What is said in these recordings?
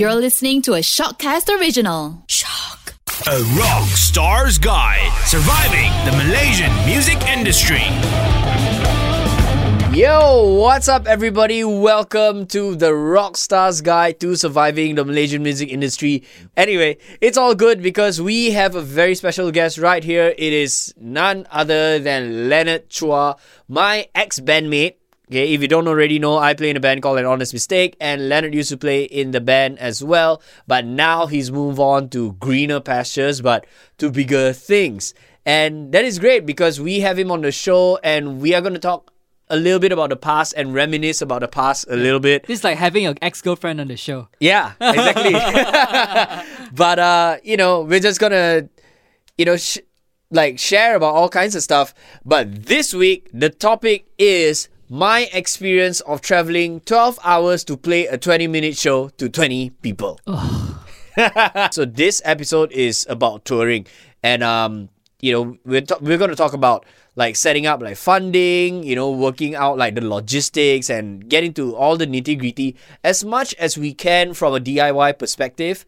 You're listening to a Shockcast original. Shock. A rock star's guide surviving the Malaysian music industry. Yo, what's up, everybody? Welcome to the Rockstar's Guide to Surviving the Malaysian Music Industry. Anyway, it's all good because we have a very special guest right here. It is none other than Leonard Chua, my ex bandmate. Okay, if you don't already know, I play in a band called An Honest Mistake, and Leonard used to play in the band as well. But now he's moved on to greener pastures, but to bigger things. And that is great because we have him on the show, and we are going to talk a little bit about the past and reminisce about the past a little bit. This is like having an ex girlfriend on the show. Yeah, exactly. but uh, you know, we're just gonna, you know, sh- like share about all kinds of stuff. But this week, the topic is my experience of traveling 12 hours to play a 20 minute show to 20 people. so this episode is about touring. And um you know we're to- we're going to talk about like setting up like funding you know working out like the logistics and getting to all the nitty gritty as much as we can from a diy perspective.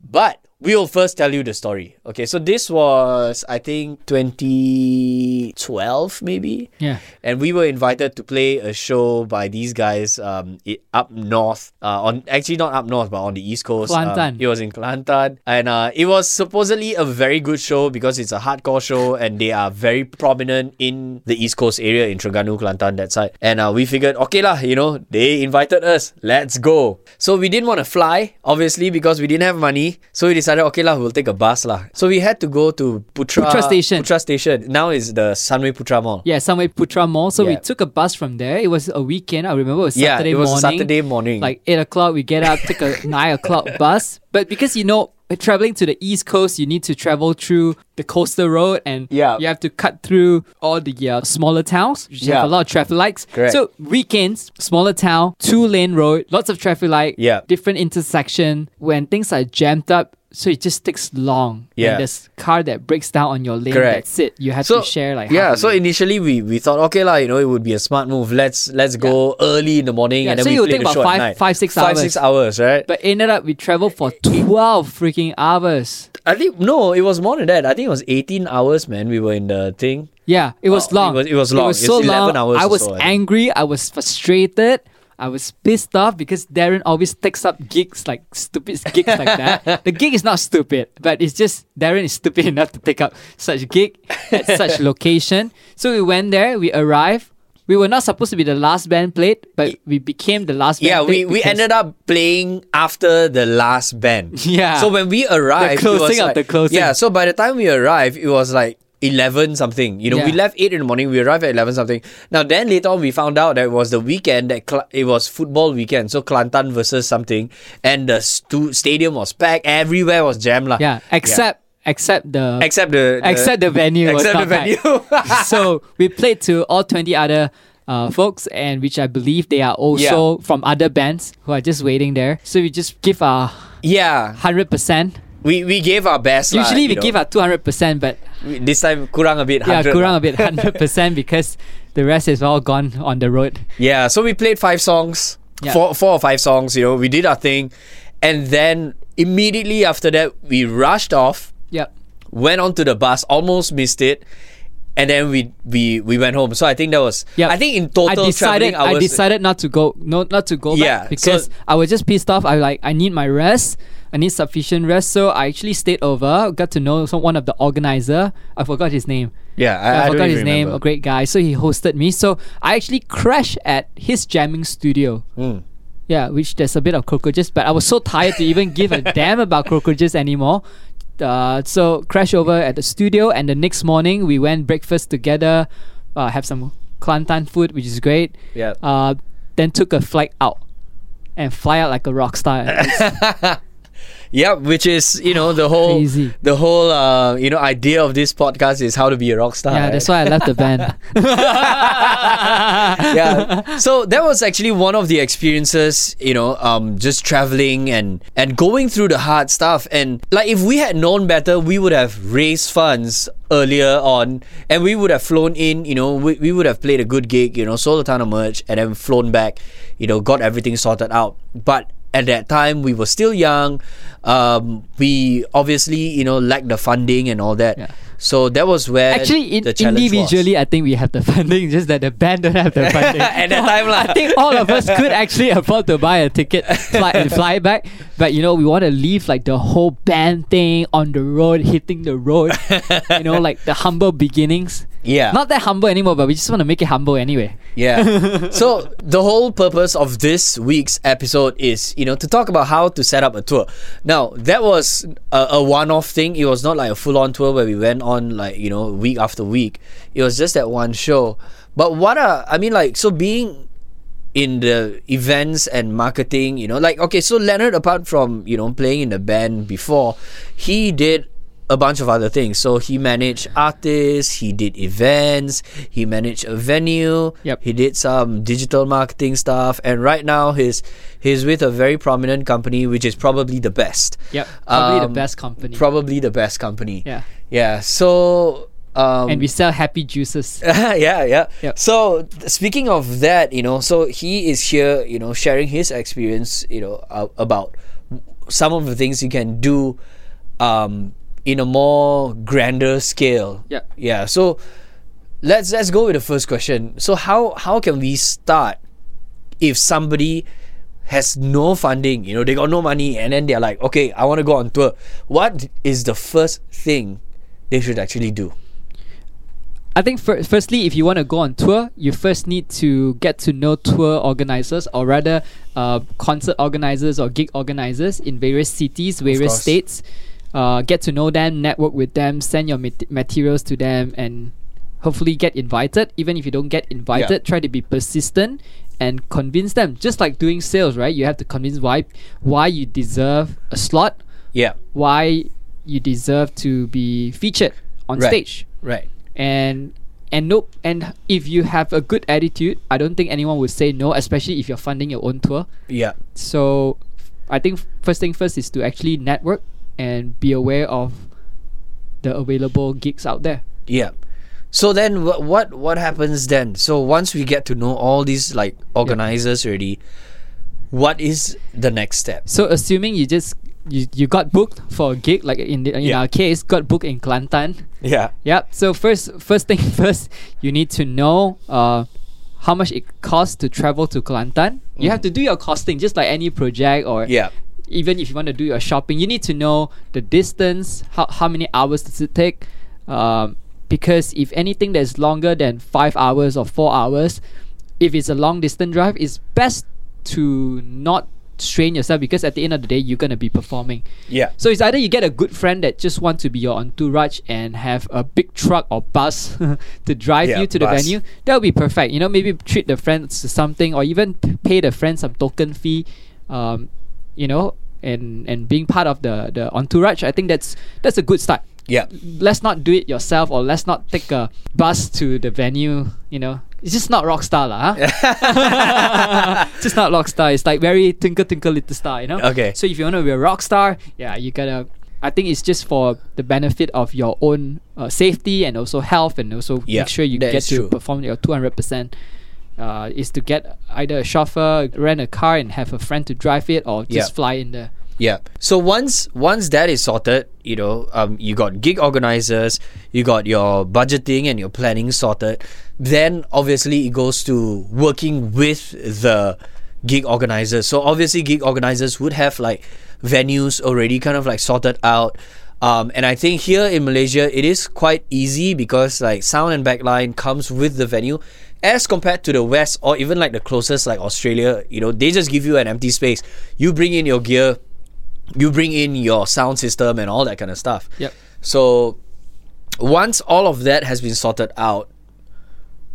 But we'll first tell you the story. Okay so this was i think 2012 maybe? Yeah. and we were invited to play a show by these guys um up north uh, on actually not up north but on the east coast. Um, Kelantan. it was in Kelantan. And uh, it was supposedly a very good show because it's a hardcore show and they are very prominent in the east coast area in Terengganu Kelantan that side. And uh, we figured okay lah you know they invited us. Let's go. So we didn't want to fly obviously because we didn't have money. So we decided okay lah we'll take a bus lah so we had to go to Putra Putra Station. Putra Station now is the Sunway Putra Mall Yeah, somewhere Putra Mall. So we took a bus from there. It was a weekend. I remember it was Yeah, Saturday it was morning. Saturday morning. Like 8 o'clock, we get up, take a 9 o'clock bus. But because, you know, traveling to the East Coast, you need to travel through the coastal road and Yeah. you have to cut through all the uh, smaller towns, which Yeah. have a lot of traffic lights. Correct. So weekends, smaller town, two lane road, lots of traffic light, Yeah. different intersection. When things are jammed up, so it just takes long. Yeah. And there's car that breaks down on your lane. Correct. That's it. You have so to share like yeah so initially we we thought okay lah you know it would be a smart move let's let's go early in the morning Yeah, and then so we it play take about five- night five, six five hours. six hours right But ended up we traveled for 12 freaking hours. i think no it was more than that i think it was 18 hours man we were in the thing Yeah, it was Oh, it long. was- it was long. It was so 11 long. hours I was so, I angry. I was frustrated. I was pissed off because Darren always takes up gigs like stupid gigs like that. The gig is not stupid, but it's just Darren is stupid enough to take up such gig at such location. So we went there. We arrived. We were not supposed to be the last band played, but we became the last band. yeah we, we ended up playing after the last band Yeah. so when we arrived was closing of like- the closing. yeah so by the time we arrived it was like 11 something. You know we left 8 in the morning we arrived at 11 something. Now then later on we found out that it was the weekend that Cl- it was football weekend. So Kelantan versus something. And the stu- stadium was packed. Everywhere was jammed lah. Yeah, except except the except the, the except the venue except the venue. So we played to all 20 other uh, folks and which I believe they are also from other bands who are just waiting there. So we just give our yeah. 100%. We we gave our best Usually we know. give our 200%, but We- this time kurang a bit yeah, 100 kurang lah. a bit 100% because the rest is all gone on the road. Yeah, so we played five songs, Yeah. four, four or five songs. You know, we did our thing, and then immediately after that, we rushed off, Yep. went onto the bus, almost missed it, and then we we we went home. So I think that was. Yep. I think in total I decided. I decided not to go no not to go Yeah, back because so- I was just pissed off. I like I need my rest. I need sufficient rest. So I actually stayed over, got to know some one of the organizer. I forgot his name. Yeah, I, I, I forgot his name. remember. A great guy. So he hosted me. So I actually crashed at his jamming studio. Mm. Yeah, which there's a bit of cockroaches, but I was so tired to even give a damn about cockroaches anymore. Uh, so crash over at the studio, and the next morning we went breakfast together, uh, have some Kelantan food, which is great. Yeah. Uh, then took a flight out, and fly out like a rock star. Yeah, which is you know the whole Crazy. the whole uh, you know idea of this podcast is how to be a rock star. yeah, right? that's why I left the band. yeah. So that was actually one of the experiences, you know, um, just traveling and and going through the hard stuff. And like, if we had known better, we would have raised funds earlier on, and we would have flown in. You know, we, we would have played a good gig. You know, sold a ton of merch, and then flown back. You know, got everything sorted out. But at that time we were still young. Um, we obviously you know lacked the funding and all that. Yeah. So that was where Actually, in, individually, was. I think we have the funding. Just that the band don't have the funding. At that time lah. I think all of us could actually afford to buy a ticket, fly and fly back. But you know, we want to leave like the whole band thing on the road, hitting the road. you know, like the humble beginnings. Yeah. Not that humble anymore, but we just want to make it humble anyway. Yeah. so the whole purpose of this week's episode is, you know, to talk about how to set up a tour. Now, that was a, a one-off thing. It was not like a full-on tour where we went on like, you know, week after week. It was just that one show. But what are I mean like so being in the events and marketing, you know, like okay, so Leonard apart from, you know, playing in the band before, he did a bunch of other things. So he managed artists, he did events, he managed a venue, Yep. he did some digital marketing stuff, and right now he's he's with a very prominent company which is probably the best. Yep. Probably Um, the best company. Probably the best company. yeah. Yeah. So um And we sell happy juices. yeah, yeah. Yep. So speaking of that, you know, so he is here, you know, sharing his experience, you know, uh, about some of the things you can do, um, in a more grander scale. Yeah. Yeah. So let's let's go with the first question. So how how can we start if somebody has no funding, you know, they got no money, and then they're like, okay, I want to go on tour. What is the first thing they should actually do? I think fir- firstly, if you want to go on tour, you first need to get to know tour organizers, or rather, uh, concert organizers or gig organizers in various cities, various states. Uh, get to know them, network with them, send your mat- materials to them, and hopefully get invited. Even if you don't get invited, try to be persistent and convince them. Just like doing sales, right? You have to convince why why you deserve a slot, Yeah. why you deserve to be featured on Right. stage Right. and and nope and if you have a good attitude i don't think anyone would say no especially if you're funding your own tour Yeah. so i think first thing first is to actually network and be aware of the available gigs out there Yeah. So then wh- what what happens then? So once we get to know all these like organizers already, what is the next step? so assuming you just you, you got booked for a gig like in the, in Yeah. our case got booked in Kelantan Yeah. Yep. So first, first thing first, you need to know uh, how much it costs to travel to Kelantan. You have to do your costing, just like any project, or Mm. Yeah. Even if you want to do your shopping, you need to know the distance. How how many hours does it take? Um, because if anything that's longer than five hours or four hours, if it's a long distance drive, it's best to not strain yourself because at the end of the day you're gonna be performing. Yeah. So it's either you get a good friend that just wants to be your entourage and have a big truck or bus to drive Yeah, you to the bus. venue. That would be perfect. You know, maybe treat the friends to something or even pay the friend some token fee. Um, you know, and and being part of the the entourage. I think that's that's a good start. Yeah. Let's not do it yourself or let's not take a bus to the venue. You know, it's just not rock star lah. Huh? just not rock star. It's like very twinkle twinkle little star. You know. Okay. So if you want to be a rock star, yeah, you gotta. I think it's just for the benefit of your own uh, safety and also health, and also Yeah, make sure you get to true. perform your two hundred percent. Uh, is to get either a chauffeur, rent a car, and have a friend to drive it, or just fly in there. Yeah. So once once that is sorted, you know, um, you got gig organizers, you got your budgeting and your planning sorted. Then obviously it goes to working with the gig organizers. So obviously gig organizers would have like venues already kind of like sorted out. Um, and I think here in Malaysia it is quite easy because like sound and backline comes with the venue as compared to the west or even like the closest like Australia, you know, they just give you an empty space. You bring in your gear, you bring in your sound system and all that kind of stuff. Yep. So once all of that has been sorted out,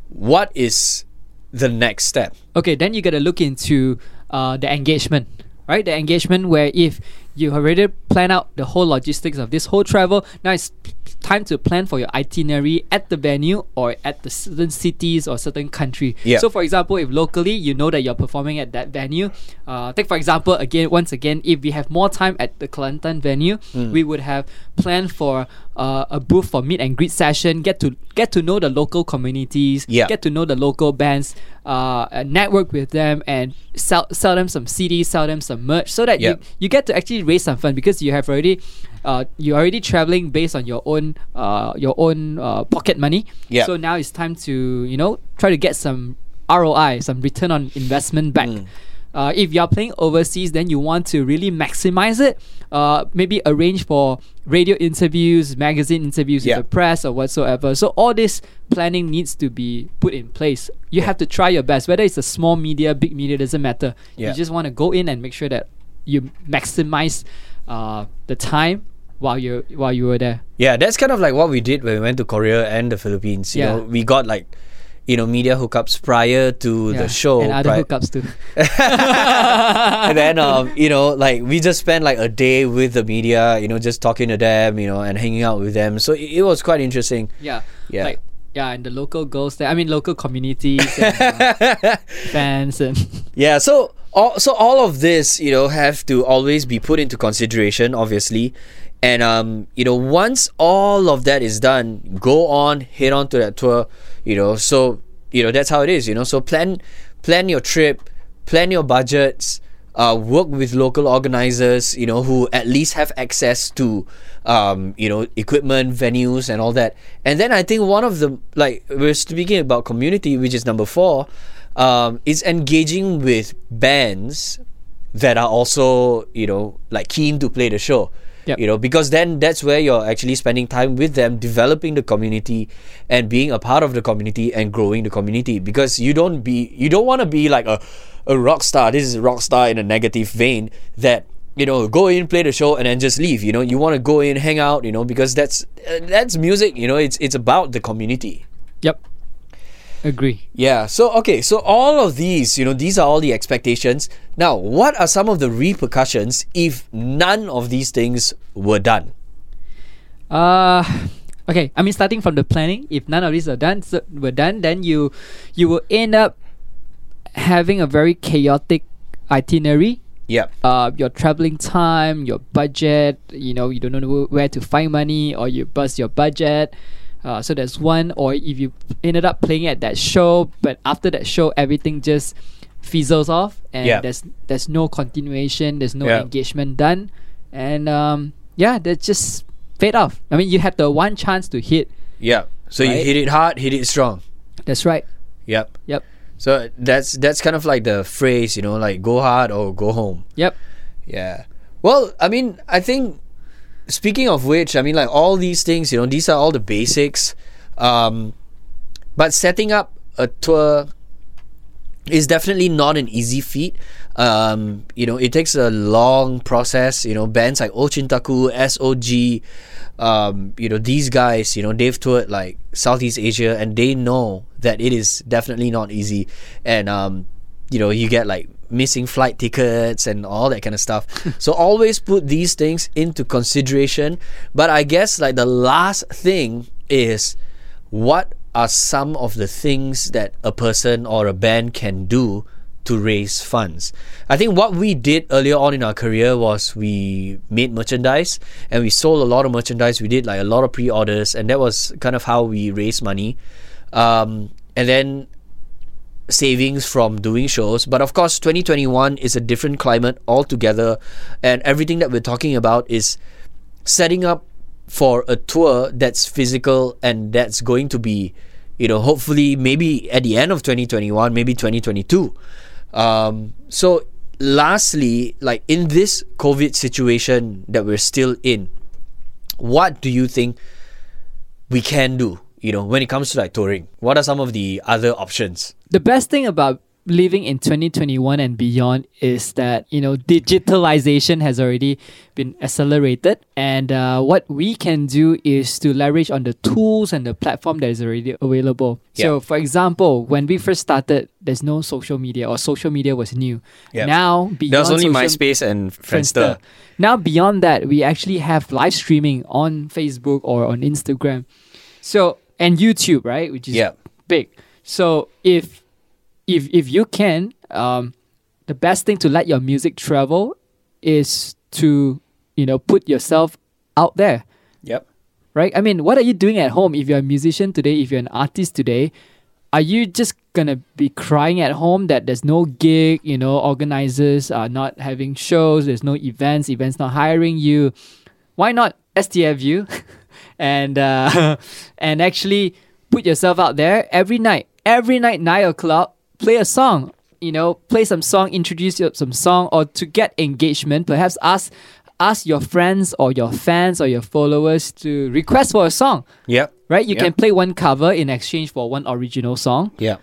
what is the next step? Okay, then you gotta look into uh, the engagement, right? The engagement where if you already plan out the whole logistics of this whole travel, now it's time to plan for your itinerary at the venue or at the certain cities or certain country. Yeah. So, for example, if locally you know that you're performing at that venue, uh, take for example again once again, if we have more time at the Kelantan venue, Hmm. we would have planned for uh, a booth for meet and greet session. Get to get to know the local communities. Yeah. Get to know the local bands. Uh, network with them and sell sell them some CDs, sell them some merch, so that Yeah. you you get to actually raise some fun because you have already uh, you're already traveling based on your own uh, your own uh, pocket money. Yeah. So now it's time to you know try to get some ROI, some return on investment back. Mm. Uh, if you're playing overseas, then you want to really maximize it. Uh, maybe arrange for radio interviews, magazine interviews Yeah. with the press or whatsoever. So all this planning needs to be put in place. You have to try your best, whether it's a small media, big media, doesn't matter. Yeah. You just want to go in and make sure that you maximize uh, the time while you while you were there. Yeah, that's kind of like what we did when we went to Korea and the Philippines. You Yeah. know, we got like, you know, media hookups prior to Yeah, the show. and other pri- hookups too. and then um, you know, like we just spent like a day with the media, you know, just talking to them, you know, and hanging out with them. So it, it was quite interesting. Yeah. Yeah. Like yeah, and the local girls there. I mean, local communities, and, uh, fans, and Yeah, so all so all of this, you know, have to always be put into consideration, obviously. And um, you know, once all of that is done, go on, head on to that tour, you know. So, you know, that's how it is, you know. So plan plan your trip, plan your budgets, uh, work with local organizers, you know, who at least have access to um, you know, equipment, venues and all that. And then I think one of the like we're speaking about community, which is number four, um, is engaging with bands that are also, you know, like keen to play the show. Yep. You know, because then that's where you're actually spending time with them, developing the community and being a part of the community and growing the community. Because you don't be you don't want to be like a, a rock star. This is a rock star in a negative vein that you know go in play the show and then just leave you know you want to go in hang out you know because that's uh, that's music you know it's it's about the community yep, agree. yeah. So okay. So all of these, you know, these are all the expectations. Now, what are some of the repercussions if none of these things were done? Uh okay. I mean, starting from the planning, if none of these are done, so were done, then you you will end up having a very chaotic itinerary. Yeah. Uh, your traveling time, your budget. You know, you don't know where to find money, or you bust your budget. Uh, so there's one. Or if you ended up playing at that show, but after that show, everything just fizzles off, and Yeah. there's there's no continuation, there's no Yeah. engagement done, and um, yeah, that's just fade off. I mean, you had the one chance to hit. Yeah. So you hit it hard, hit it strong. That's right. Yep. Yep. So that's that's kind of like the phrase, you know, like go hard or go home. Yep. Yeah. Well, I mean, I think speaking of which, I mean like all these things, you know, these are all the basics. Um but setting up a tour is definitely not an easy feat. Um, you know, it takes a long process. You know, bands like Ochintaku, SOG, um, you know, these guys, you know, they've toured like Southeast Asia and they know that it is definitely not easy. And um, you know, you get like missing flight tickets and all that kind of stuff. so always put these things into consideration. But I guess like the last thing is what are some of the things that a person or a band can do to raise funds. I think what we did earlier on in our career was we made merchandise and we sold a lot of merchandise. We did like a lot of pre-orders and that was kind of how we raised money. Um, and then savings from doing shows. But of course, 2021 is a different climate altogether, and everything that we're talking about is setting up for a tour that's physical and that's going to be, you know, hopefully maybe at the end of 2021, maybe 2022. Um, so, lastly, like in this COVID situation that we're still in, what do you think we can do? You know, when it comes to like touring, what are some of the other options? the best thing about living in 2021 and beyond is that you know digitalization has already been accelerated and uh, what we can do is to leverage on the tools and the platform that is already available so for example when we first started there's no social media or social media was new Yeah. now beyond There was only MySpace and Friendster. now beyond that, we actually have live streaming on Facebook or on Instagram. So and YouTube, right? Which is Yeah. big. So if if if you can, um, the best thing to let your music travel is to you know put yourself out there Yep. right? I mean, what are you doing at home if you're a musician today, if you're an artist today? Are you just gonna be crying at home that there's no gig, you know, organizers are not having shows, there's no events, events not hiring you? Why not STFU and uh, and actually put yourself out there every night, every night nine o'clock, play a song, you know, play some song, introduce some song, or to get engagement, perhaps ask ask your friends or your fans or your followers to request for a song. Yep. Right? You Yeah. can play one cover in exchange for one original song. Yeah.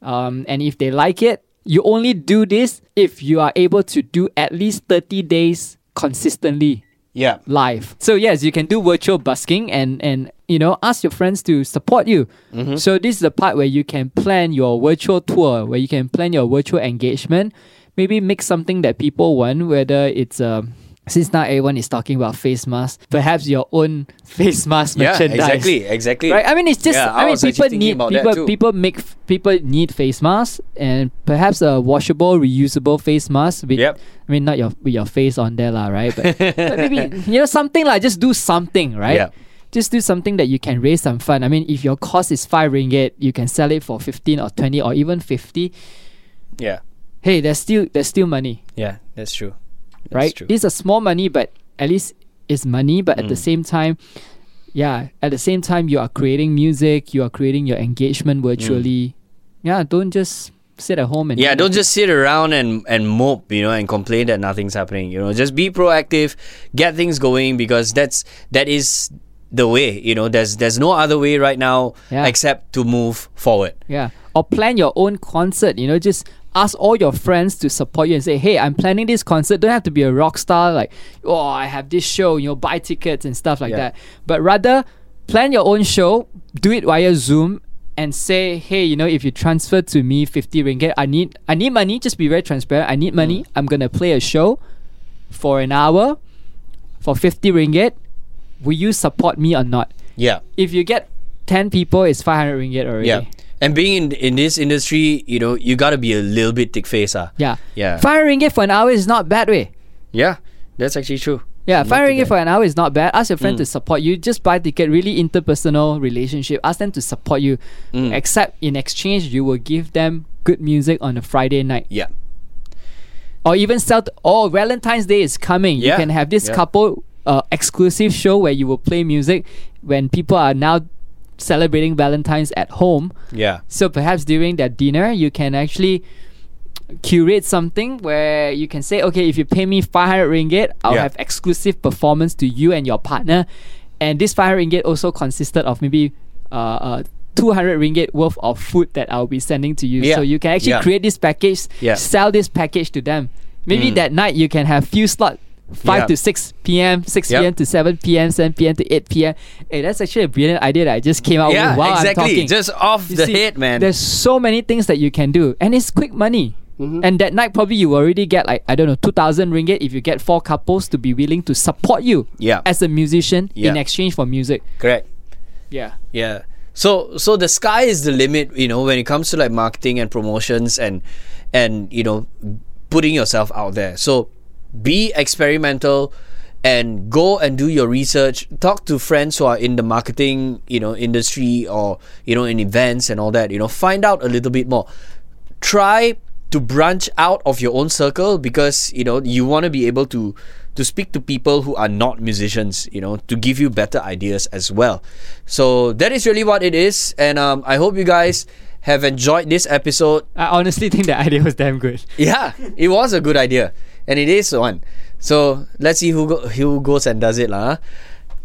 Um, and if they like it, you only do this if you are able to do at least 30 days consistently Yeah. live. So yes, you can do virtual busking and and you know ask your friends to support you. So this is the part where you can plan your virtual tour, where you can plan your virtual engagement. Maybe make something that people want, whether it's um since now everyone is talking about face masks, perhaps your own face mask Yeah. merchandise. Exactly. Exactly. Right. I mean, it's just. Yeah, I I, mean, people need people. People make f- people need face masks and perhaps a washable, reusable face mask. With, Yep. I mean, not your with your face on there, lah, right? But, but maybe you know something like just do something, right? Yeah. Just do something that you can raise some fun. I mean, if your cost is five ringgit, you can sell it for fifteen or twenty or even fifty. Yeah. Hey, there's still there's still money, Yeah. That's true. That's right? True. It's a small money, but at least it's money. But at the Mm. same time, yeah, at the same time, you are creating music, you are creating your engagement virtually. Yeah, don't just sit at home and Mm. Yeah, do don't just sit around and, and mope, you know, and complain that nothing's happening. You know, just be proactive, get things going because that's that is the way. You know, there's there's no other way right now Yeah. except to move forward. Yeah. Or plan your own concert, you know, just ask all your friends to support you and say, hey, I'm planning this concert. Don't have to be a rock star, like, oh, I have this show, you know, buy tickets and stuff like Yeah. that. But rather, plan your own show, do it via Zoom, and say, hey, you know, if you transfer to me 50 ringgit, I need I need money, just be very transparent. I need money. Mm. I'm gonna play a show for an hour for 50 ringgit. Will you support me or not? Yeah. If you get 10 people, it's 500 ringgit already. Yeah. And being in in this industry, you know, you gotta be a little bit thick face, ah. Yeah. Yeah. Firing it for an hour is not bad way. Yeah. That's actually true. Yeah, Not ringgit bad. for an hour is not bad. Ask your friend Mm. to support you. Just buy ticket. Really interpersonal relationship. Ask them to support you. Mm. Except in exchange, you will give them good music on a Friday night, Yeah. or even sell. Oh, Valentine's Day is coming. Yeah, You can have this yeah. couple uh, exclusive show where you will play music when people are now celebrating Valentine's at home. Yeah. So perhaps during that dinner, you can actually curate something where you can say, okay, if you pay me 500 ringgit, I'll Yeah. have exclusive performance to you and your partner. And this 500 ringgit also consisted of maybe uh, uh, 200 ringgit worth of food that I'll be sending to you. Yeah. So you can actually Yeah. create this package, Yeah. sell this package to them. Maybe Mm. that night you can have few slot. 5 Yeah. to 6 p.m., 6 Yep. p.m. to 7 p.m., 7 p.m. to 8 p.m. Hey, that's actually a brilliant idea that I just came out yeah, with while I'm exactly. talking. Just off You the see, head, man. There's so many things that you can do, and it's quick money. Mm-hmm. And that night, probably you already get like I don't know, two thousand ringgit if you get four couples to be willing to support you Yeah. as a musician in exchange for music. Correct. Yeah, Yeah. So so the sky is the limit, you know, when it comes to like marketing and promotions and and you know putting yourself out there. So be experimental and go and do your research. Talk to friends who are in the marketing, you know, industry or you know in events and all that. You know, find out a little bit more. Try to branch out of your own circle because you know you want to be able to to speak to people who are not musicians you know to give you better ideas as well so that is really what it is and um, i hope you guys have enjoyed this episode I honestly think the idea was damn good. yeah it was a good idea and it is one so let's see who go- who goes and does it lah.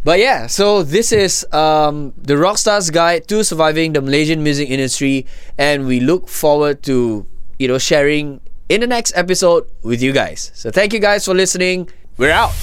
But yeah, so this is um, the Rockstar's Guide to Surviving the Malaysian Music Industry, and we look forward to you know, sharing in the next episode with you guys. So thank you guys for listening. We're out.